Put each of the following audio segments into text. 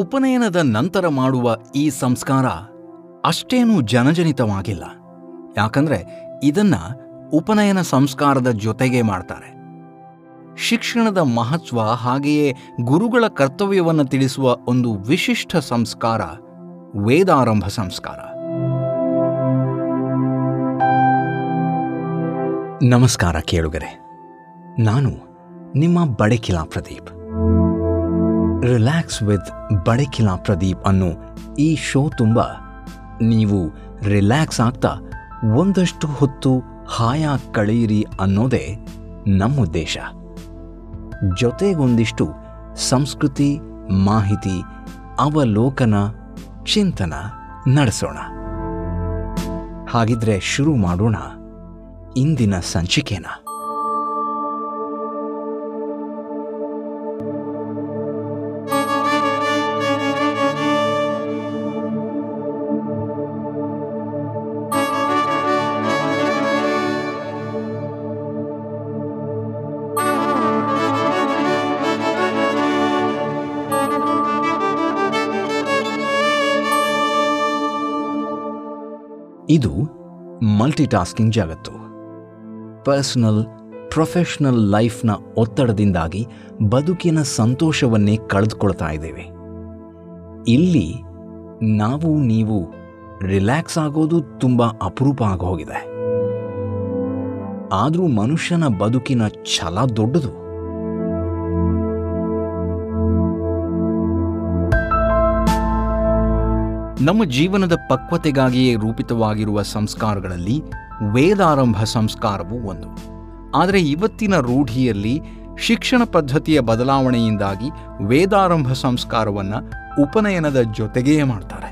ಉಪನಯನದ ನಂತರ ಮಾಡುವ ಈ ಸಂಸ್ಕಾರ ಅಷ್ಟೇನೂ ಜನಜನಿತವಾಗಿಲ್ಲ. ಯಾಕಂದ್ರೆ ಇದನ್ನ ಉಪನಯನ ಸಂಸ್ಕಾರದ ಜೊತೆಗೆ ಮಾಡ್ತಾರೆ. ಶಿಕ್ಷಣದ ಮಹತ್ವ ಹಾಗೆಯೇ ಗುರುಗಳ ಕರ್ತವ್ಯವನ್ನು ತಿಳಿಸುವ ಒಂದು ವಿಶಿಷ್ಟ ಸಂಸ್ಕಾರ ವೇದಾರಂಭ ಸಂಸ್ಕಾರ. ನಮಸ್ಕಾರ ಕೇಳುಗರೆ. ನಾನು ನಿಮ್ಮ ಬಡಕಿಲಾ ಪ್ರದೀಪ್. ರಿಲ್ಯಾಕ್ಸ್ ವಿತ್ ಬಡಕಿಲಾ ಪ್ರದೀಪ್ ಅನ್ನೋ ಈ ಶೋ ತುಂಬ ನೀವು ರಿಲ್ಯಾಕ್ಸ್ ಆಗ್ತಾ ಒಂದಷ್ಟು ಹೊತ್ತು ಹಾಯಾಗಿ ಕಳೆಯಿರಿ ಅನ್ನೋದೇ ನಮ್ಮ ಉದ್ದೇಶ. ಜೊತೆಗೊಂದಿಷ್ಟು ಸಂಸ್ಕೃತಿ, ಮಾಹಿತಿ, ಅವಲೋಕನ, ಚಿಂತನ ನಡೆಸೋಣ. ಹಾಗಿದ್ರೆ ಶುರು ಮಾಡೋಣ ಇಂದಿನ ಸಂಚಿಕೆನ. ಇದು ಮಲ್ಟಿಟಾಸ್ಕಿಂಗ್ ಜಗತ್ತು. ಪರ್ಸನಲ್ ಪ್ರೊಫೆಷನಲ್ ಲೈಫ್ನ ಒತ್ತಡದಿಂದಾಗಿ ಬದುಕಿನ ಸಂತೋಷವನ್ನೇ ಕಳೆದುಕೊಳ್ತಾ ಇದ್ದೇವೆ. ಇಲ್ಲಿ ನಾವು, ನೀವು ರಿಲ್ಯಾಕ್ಸ್ ಆಗೋದು ತುಂಬ ಅಪರೂಪ ಆಗೋಗಿದೆ. ಆದರೂ ಮನುಷ್ಯನ ಬದುಕಿನ ಛಲ ದೊಡ್ಡದು. ನಮ್ಮ ಜೀವನದ ಪಕ್ವತೆಗಾಗಿಯೇ ರೂಪಿತವಾಗಿರುವ ಸಂಸ್ಕಾರಗಳಲ್ಲಿ ವೇದಾರಂಭ ಸಂಸ್ಕಾರವು ಒಂದು. ಆದರೆ ಇವತ್ತಿನ ರೂಢಿಯಲ್ಲಿ ಶಿಕ್ಷಣ ಪದ್ಧತಿಯ ಬದಲಾವಣೆಯಿಂದಾಗಿ ವೇದಾರಂಭ ಸಂಸ್ಕಾರವನ್ನು ಉಪನಯನದ ಜೊತೆಗೇ ಮಾಡ್ತಾರೆ.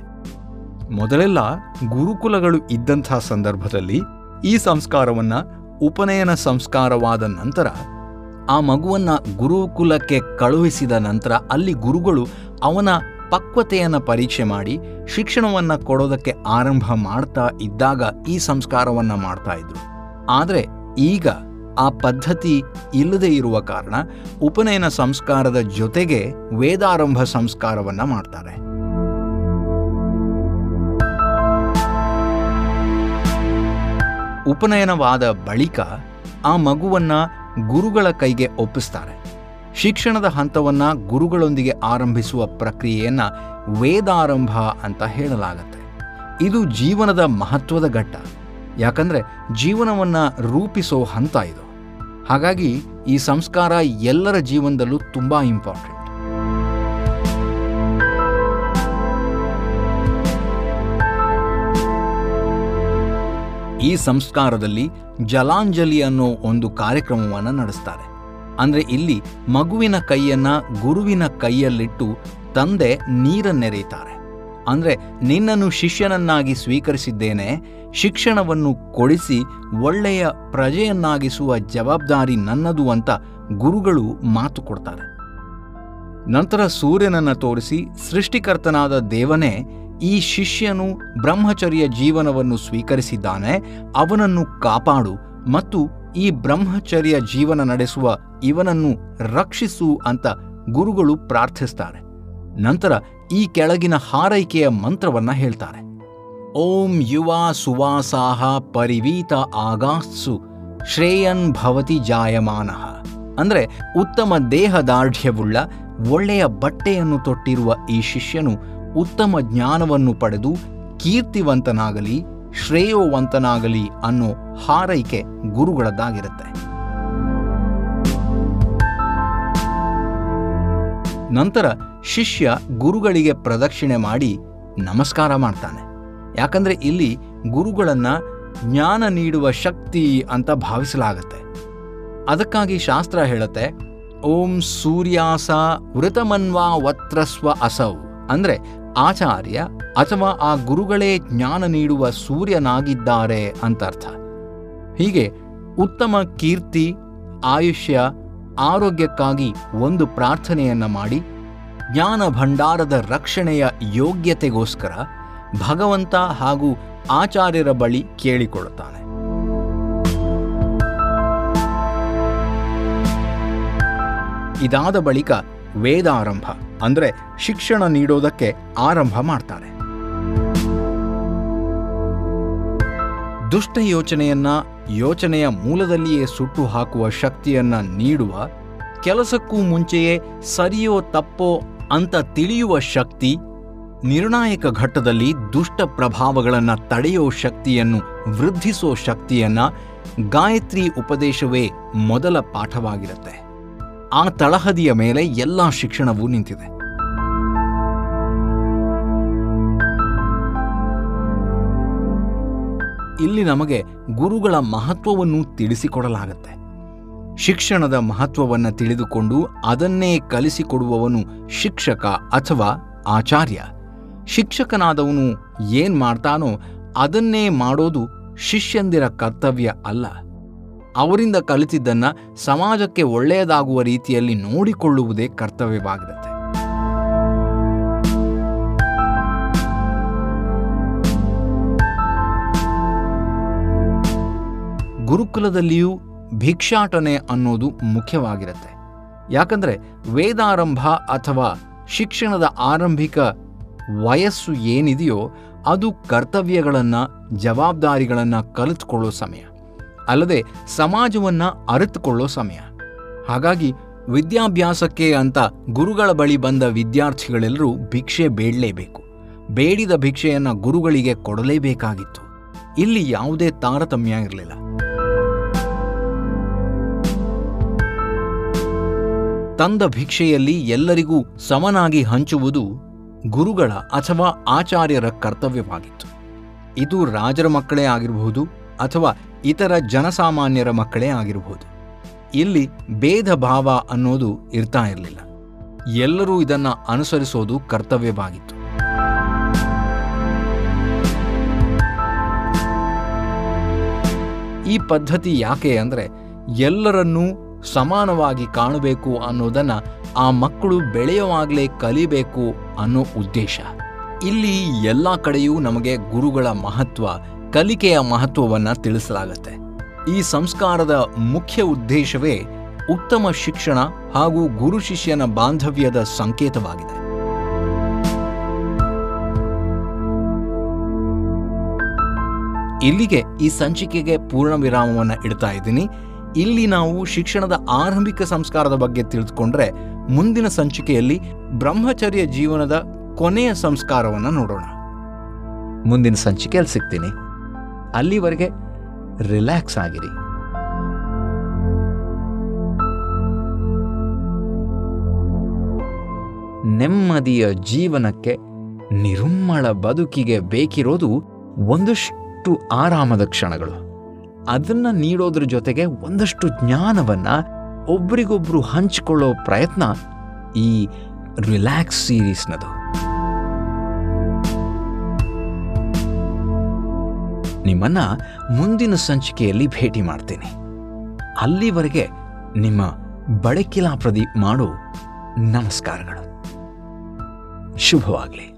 ಮೊದಲೆಲ್ಲ ಗುರುಕುಲಗಳು ಇದ್ದಂಥ ಸಂದರ್ಭದಲ್ಲಿ ಈ ಸಂಸ್ಕಾರವನ್ನು ಉಪನಯನ ಸಂಸ್ಕಾರವಾದ ನಂತರ, ಆ ಮಗುವನ್ನು ಗುರುಕುಲಕ್ಕೆ ಕಳುಹಿಸಿದ ನಂತರ ಅಲ್ಲಿ ಗುರುಗಳು ಅವನ ಪಕ್ವತೆಯನ್ನು ಪರೀಕ್ಷೆ ಮಾಡಿ ಶಿಕ್ಷಣವನ್ನು ಕೊಡೋದಕ್ಕೆ ಆರಂಭ ಮಾಡ್ತಾ ಇದ್ದಾಗ ಈ ಸಂಸ್ಕಾರವನ್ನು ಮಾಡ್ತಾ ಇದ್ರು. ಆದರೆ ಈಗ ಆ ಪದ್ಧತಿ ಇಲ್ಲದೆ ಇರುವ ಕಾರಣ ಉಪನಯನ ಸಂಸ್ಕಾರದ ಜೊತೆಗೆ ವೇದಾರಂಭ ಸಂಸ್ಕಾರವನ್ನು ಮಾಡ್ತಾರೆ. ಉಪನಯನವಾದ ಬಳಿಕ ಆ ಮಗುವನ್ನು ಗುರುಗಳ ಕೈಗೆ ಒಪ್ಪಿಸ್ತಾರೆ. ಶಿಕ್ಷಣದ ಹಂತವನ್ನು ಗುರುಗಳೊಂದಿಗೆ ಆರಂಭಿಸುವ ಪ್ರಕ್ರಿಯೆಯನ್ನು ವೇದಾರಂಭ ಅಂತ ಹೇಳಲಾಗತ್ತೆ. ಇದು ಜೀವನದ ಮಹತ್ವದ ಘಟ್ಟ. ಯಾಕಂದರೆ ಜೀವನವನ್ನು ರೂಪಿಸೋ ಹಂತ ಇದು. ಹಾಗಾಗಿ ಈ ಸಂಸ್ಕಾರ ಎಲ್ಲರ ಜೀವನದಲ್ಲೂ ತುಂಬ ಇಂಪಾರ್ಟೆಂಟ್. ಈ ಸಂಸ್ಕಾರದಲ್ಲಿ ಜಲಾಂಜಲಿ ಅನ್ನೋ ಒಂದು ಕಾರ್ಯಕ್ರಮವನ್ನು ನಡೆಸ್ತಾರೆ. ಅಂದ್ರೆ ಇಲ್ಲಿ ಮಗುವಿನ ಕೈಯನ್ನ ಗುರುವಿನ ಕೈಯಲ್ಲಿಟ್ಟು ತಂದೆ ನೀರನ್ನೆರೆಯುತ್ತಾರೆ ಅಂದರೆ ನಿನ್ನನ್ನು ಶಿಷ್ಯನನ್ನಾಗಿ ಸ್ವೀಕರಿಸಿದ್ದೇನೆ, ಶಿಕ್ಷಣವನ್ನು ಕೊಡಿಸಿ, ಒಳ್ಳೆಯ ಪ್ರಜೆಯನ್ನಾಗಿಸುವ ಜವಾಬ್ದಾರಿ ನನ್ನದು ಅಂತ ಗುರುಗಳು ಮಾತು ಕೊಡ್ತಾರೆ. ನಂತರ ಸೂರ್ಯನನ್ನು ತೋರಿಸಿ ಸೃಷ್ಟಿಕರ್ತನಾದ ದೇವನೇ, ಈ ಶಿಷ್ಯನು ಬ್ರಹ್ಮಚರ್ಯ ಜೀವನವನ್ನು ಸ್ವೀಕರಿಸಿದ್ದಾನೆ, ಅವನನ್ನು ಕಾಪಾಡು ಮತ್ತು ಈ ಬ್ರಹ್ಮಚರ್ಯ ಜೀವನ ನಡೆಸುವ ಇವನನ್ನು ರಕ್ಷಿಸು ಅಂತ ಗುರುಗಳು ಪ್ರಾರ್ಥಿಸ್ತಾರೆ. ನಂತರ ಈ ಕೆಳಗಿನ ಹಾರೈಕೆಯ ಮಂತ್ರವನ್ನ ಹೇಳ್ತಾರೆ. ಓಂ ಯುವ ಸುವಾಸಾಹ ಪರಿವೀತ ಆಗಾಸ್ಸು ಶ್ರೇಯನ್ ಭವತಿ ಜಾಯಮಾನಃ. ಅಂದ್ರೆ ಉತ್ತಮ ದೇಹದಾರ್ಢ್ಯವುಳ್ಳ ಒಳ್ಳೆಯ ಬಟ್ಟೆಯನ್ನು ತೊಟ್ಟಿರುವ ಈ ಶಿಷ್ಯನು ಉತ್ತಮ ಜ್ಞಾನವನ್ನು ಪಡೆದು ಕೀರ್ತಿವಂತನಾಗಲಿ ಶ್ರೇಯೋವಂತನಾಗಲಿ ಅನ್ನೋ ಹಾರೈಕೆ ಗುರುಗಳದ್ದಾಗಿರುತ್ತೆ. ನಂತರ ಶಿಷ್ಯ ಗುರುಗಳಿಗೆ ಪ್ರದಕ್ಷಿಣೆ ಮಾಡಿ ನಮಸ್ಕಾರ ಮಾಡ್ತಾನೆ. ಯಾಕಂದ್ರೆ ಇಲ್ಲಿ ಗುರುಗಳನ್ನ ಜ್ಞಾನ ನೀಡುವ ಶಕ್ತಿ ಅಂತ ಭಾವಿಸಲಾಗತ್ತೆ. ಅದಕ್ಕಾಗಿ ಶಾಸ್ತ್ರ ಹೇಳುತ್ತೆ, ಓಂ ಸೂರ್ಯಾಸ ವೃತಮನ್ವಾ ವತ್ರಸ್ವ ಅಸೌ. ಅಂದ್ರೆ ಆಚಾರ್ಯ ಅಥವಾ ಆ ಗುರುಗಳೇ ಜ್ಞಾನ ನೀಡುವ ಸೂರ್ಯನಾಗಿದ್ದಾರೆ ಅಂತ ಅರ್ಥ ಹೀಗೆ ಉತ್ತಮ ಕೀರ್ತಿ, ಆಯುಷ್ಯ, ಆರೋಗ್ಯಕ್ಕಾಗಿ ಒಂದು ಪ್ರಾರ್ಥನೆಯನ್ನ ಮಾಡಿ, ಜ್ಞಾನ ಭಂಡಾರದ ರಕ್ಷಣೆಯ ಯೋಗ್ಯತೆಗೋಸ್ಕರ ಭಗವಂತ ಹಾಗೂ ಆಚಾರ್ಯರ ಬಳಿ ಕೇಳಿಕೊಳ್ಳುತ್ತಾನೆ. ಇದಾದ ಬಳಿಕ ವೇದಾರಂಭ. ಅಂದರೆ ಶಿಕ್ಷಣ ನೀಡೋದಕ್ಕೆ ಆರಂಭ ಮಾಡ್ತಾರೆ. ದುಷ್ಟ ಯೋಚನೆಯನ್ನ ಯೋಚನೆಯ ಮೂಲದಲ್ಲಿಯೇ ಸುಟ್ಟು ಹಾಕುವ ಶಕ್ತಿಯನ್ನ ನೀಡುವ, ಕೆಲಸಕ್ಕೂ ಮುಂಚೆಯೇ ಸರಿಯೋ ತಪ್ಪೋ ಅಂತ ತಿಳಿಯುವ ಶಕ್ತಿ, ನಿರ್ಣಾಯಕ ಘಟ್ಟದಲ್ಲಿ ದುಷ್ಟ ಪ್ರಭಾವಗಳನ್ನು ತಡೆಯೋ ಶಕ್ತಿಯನ್ನು ವೃದ್ಧಿಸೋ ಶಕ್ತಿಯನ್ನ ಗಾಯತ್ರಿ ಉಪದೇಶವೇ ಮೊದಲ ಪಾಠವಾಗಿರುತ್ತೆ. ಆ ತಳಹದಿಯ ಮೇಲೆ ಎಲ್ಲ ಶಿಕ್ಷಣವೂ ನಿಂತಿದೆ. ಇಲ್ಲಿ ನಮಗೆ ಗುರುಗಳ ಮಹತ್ವವನ್ನು ತಿಳಿಸಿಕೊಡಲಾಗುತ್ತೆ. ಶಿಕ್ಷಣದ ಮಹತ್ವವನ್ನು ತಿಳಿದುಕೊಂಡು ಅದನ್ನೇ ಕಲಿಸಿಕೊಡುವವನು ಶಿಕ್ಷಕ ಅಥವಾ ಆಚಾರ್ಯ. ಶಿಕ್ಷಕನಾದವನು ಏನ್ ಮಾಡ್ತಾನೋ ಅದನ್ನೇ ಮಾಡೋದು ಶಿಷ್ಯಂದಿರ ಕರ್ತವ್ಯ ಅಲ್ಲ. ಅವರಿಂದ ಕಲಿತಿದ್ದನ್ನು ಸಮಾಜಕ್ಕೆ ಒಳ್ಳೆಯದಾಗುವ ರೀತಿಯಲ್ಲಿ ನೋಡಿಕೊಳ್ಳುವುದೇ ಕರ್ತವ್ಯವಾಗಿರುತ್ತೆ ಗುರುಕುಲದಲ್ಲಿಯೂ ಭಿಕ್ಷಾಟನೆ ಅನ್ನೋದು ಮುಖ್ಯವಾಗಿರುತ್ತೆ. ಯಾಕಂದರೆ ವೇದಾರಂಭ ಅಥವಾ ಶಿಕ್ಷಣದ ಆರಂಭಿಕ ವಯಸ್ಸು ಏನಿದೆಯೋ ಅದು ಕರ್ತವ್ಯಗಳನ್ನ, ಜವಾಬ್ದಾರಿಗಳನ್ನ ಕಲಿತುಕೊಳ್ಳೋ ಸಮಯ. ಅಲ್ಲದೆ ಸಮಾಜವನ್ನ ಅರಿತುಕೊಳ್ಳೋ ಸಮಯ. ಹಾಗಾಗಿ ವಿದ್ಯಾಭ್ಯಾಸಕ್ಕೆ ಅಂತ ಗುರುಗಳ ಬಳಿ ಬಂದ ವಿದ್ಯಾರ್ಥಿಗಳೆಲ್ಲರೂ ಭಿಕ್ಷೆ ಬೇಡಲೇಬೇಕು. ಬೇಡಿದ ಭಿಕ್ಷೆಯನ್ನು ಗುರುಗಳಿಗೆ ಕೊಡಲೇಬೇಕಾಗಿತ್ತು. ಇಲ್ಲಿ ಯಾವುದೇ ತಾರತಮ್ಯ ಇರಲಿಲ್ಲ. ತಂದ ಭಿಕ್ಷೆಯಲ್ಲಿ ಎಲ್ಲರಿಗೂ ಸಮನಾಗಿ ಹಂಚುವುದು ಗುರುಗಳ ಅಥವಾ ಆಚಾರ್ಯರ ಕರ್ತವ್ಯವಾಗಿತ್ತು. ಇದು ರಾಜರ ಮಕ್ಕಳೇ ಆಗಿರಬಹುದು ಅಥವಾ ಇತರ ಜನಸಾಮಾನ್ಯರ ಮಕ್ಕಳೇ ಆಗಿರಬಹುದು. ಇಲ್ಲಿ ಭೇದ ಭಾವ ಅನ್ನೋದು ಇರ್ತಾ ಇರಲಿಲ್ಲ. ಎಲ್ಲರೂ ಇದನ್ನ ಅನುಸರಿಸೋದು ಕರ್ತವ್ಯವಾಗಿತ್ತು. ಈ ಪದ್ಧತಿ ಯಾಕೆ ಅಂದರೆ ಎಲ್ಲರನ್ನೂ ಸಮಾನವಾಗಿ ಕಾಣಬೇಕು ಅನ್ನೋದನ್ನ ಆ ಮಕ್ಕಳು ಬೆಳೆಯುವಾಗಲೇ ಕಲಿಬೇಕು ಅನ್ನೋ ಉದ್ದೇಶ. ಇಲ್ಲಿ ಎಲ್ಲ ಕಡೆಯೂ ನಮಗೆ ಗುರುಗಳ ಮಹತ್ವ ಕಲಿಕೆಯ ಮಹತ್ವವನ್ನು ತಿಳಿಸಲಾಗುತ್ತೆ. ಈ ಸಂಸ್ಕಾರದ ಮುಖ್ಯ ಉದ್ದೇಶವೇ ಉತ್ತಮ ಶಿಕ್ಷಣ ಹಾಗೂ ಗುರು ಶಿಷ್ಯನ ಬಾಂಧವ್ಯದ ಸಂಕೇತವಾಗಿದೆ. ಇಲ್ಲಿಗೆ ಈ ಸಂಚಿಕೆಗೆ ಪೂರ್ಣ ವಿರಾಮವನ್ನು ಇಡ್ತಾ ಇದ್ದೀನಿ. ಇಲ್ಲಿ ನಾವು ಶಿಕ್ಷಣದ ಆರಂಭಿಕ ಸಂಸ್ಕಾರದ ಬಗ್ಗೆ ತಿಳಿದುಕೊಂಡ್ರೆ ಮುಂದಿನ ಸಂಚಿಕೆಯಲ್ಲಿ ಬ್ರಹ್ಮಚರ್ಯ ಜೀವನದ ಕೊನೆಯ ಸಂಸ್ಕಾರವನ್ನು ನೋಡೋಣ. ಮುಂದಿನ ಸಂಚಿಕೆಯಲ್ಲಿ ಸಿಗ್ತೀನಿ. ಅಲ್ಲಿವರೆಗೆ ರಿಲ್ಯಾಕ್ಸ್ ಆಗಿರಿ. ನೆಮ್ಮದಿಯ ಜೀವನಕ್ಕೆ ನಿರುಮ್ಮಳ ಬದುಕಿಗೆ ಬೇಕಿರೋದು ಒಂದಷ್ಟು ಆರಾಮದ ಕ್ಷಣಗಳು. ಅದನ್ನ ನೀಡೋದ್ರ ಜೊತೆಗೆ ಒಂದಷ್ಟು ಜ್ಞಾನವನ್ನ ಒಬ್ರಿಗೊಬ್ರು ಹಂಚಿಕೊಳ್ಳೋ ಪ್ರಯತ್ನ ಈ ರಿಲ್ಯಾಕ್ಸ್ ಸೀರೀಸ್ನದು. ನಿಮ್ಮನ್ನ ಮುಂದಿನ ಸಂಚಿಕೆಯಲ್ಲಿ ಭೇಟಿ ಮಾಡ್ತೀನಿ. ಅಲ್ಲಿವರೆಗೆ ನಿಮ್ಮ ಬಡಕಿಲಾ ಪ್ರದೀಪ್ ಮಾಡು. ನಮಸ್ಕಾರಗಳು. ಶುಭವಾಗಲಿ.